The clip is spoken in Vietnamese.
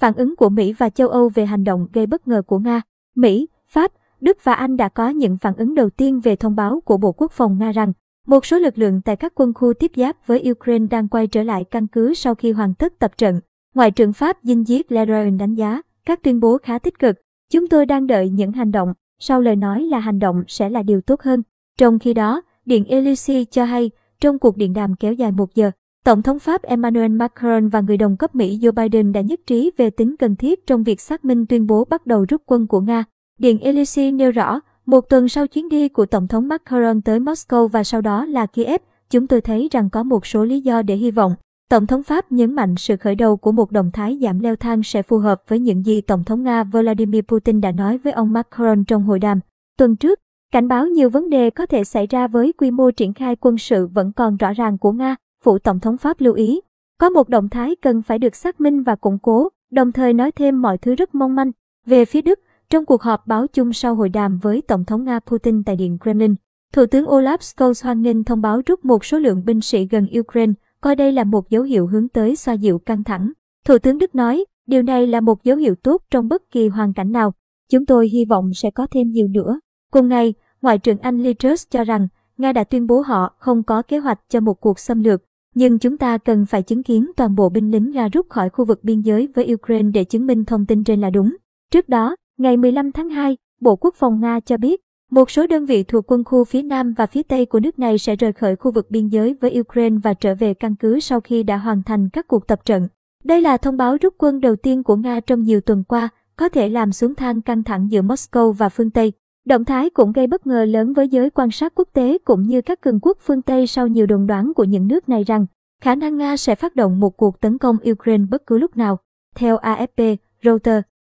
Phản ứng của Mỹ và châu Âu về hành động gây bất ngờ của Nga. Mỹ, Pháp, Đức và Anh đã có những phản ứng đầu tiên về thông báo của Bộ Quốc phòng Nga rằng một số lực lượng tại các quân khu tiếp giáp với Ukraine đang quay trở lại căn cứ sau khi hoàn tất tập trận. Ngoại trưởng Pháp Jean-Yves Le Drian đánh giá các tuyên bố khá tích cực. Chúng tôi đang đợi những hành động, sau lời nói là hành động sẽ là điều tốt hơn. Trong khi đó, Điện Elysee cho hay, trong cuộc điện đàm kéo dài một giờ, Tổng thống Pháp Emmanuel Macron và người đồng cấp Mỹ Joe Biden đã nhất trí về tính cần thiết trong việc xác minh tuyên bố bắt đầu rút quân của Nga. Điện Elysee nêu rõ, một tuần sau chuyến đi của Tổng thống Macron tới Moscow và sau đó là Kiev, chúng tôi thấy rằng có một số lý do để hy vọng. Tổng thống Pháp nhấn mạnh sự khởi đầu của một động thái giảm leo thang sẽ phù hợp với những gì Tổng thống Nga Vladimir Putin đã nói với ông Macron trong hội đàm. Tuần trước, cảnh báo nhiều vấn đề có thể xảy ra với quy mô triển khai quân sự vẫn còn rõ ràng của Nga, Phủ Tổng thống Pháp lưu ý. Có một động thái cần phải được xác minh và củng cố, đồng thời nói thêm mọi thứ rất mong manh. Về phía Đức, trong cuộc họp báo chung sau hội đàm với Tổng thống Nga Putin tại Điện Kremlin, Thủ tướng Olaf Scholz hoan nghênh thông báo rút một số lượng binh sĩ gần Ukraine, coi đây là một dấu hiệu hướng tới xoa dịu căng thẳng. Thủ tướng Đức nói, điều này là một dấu hiệu tốt trong bất kỳ hoàn cảnh nào. Chúng tôi hy vọng sẽ có thêm nhiều nữa. Cùng ngày, Ngoại trưởng Anh Liz Truss cho rằng, Nga đã tuyên bố họ không có kế hoạch cho một cuộc xâm lược, nhưng chúng ta cần phải chứng kiến toàn bộ binh lính Nga rút khỏi khu vực biên giới với Ukraine để chứng minh thông tin trên là đúng. Trước đó, Ngày 15 tháng 2, Bộ Quốc phòng Nga cho biết, một số đơn vị thuộc quân khu phía Nam và phía Tây của nước này sẽ rời khỏi khu vực biên giới với Ukraine và trở về căn cứ sau khi đã hoàn thành các cuộc tập trận. Đây là thông báo rút quân đầu tiên của Nga trong nhiều tuần qua, có thể làm xuống thang căng thẳng giữa Moscow và phương Tây. Động thái cũng gây bất ngờ lớn với giới quan sát quốc tế cũng như các cường quốc phương Tây sau nhiều đồn đoán của những nước này rằng khả năng Nga sẽ phát động một cuộc tấn công Ukraine bất cứ lúc nào. Theo AFP, Reuters,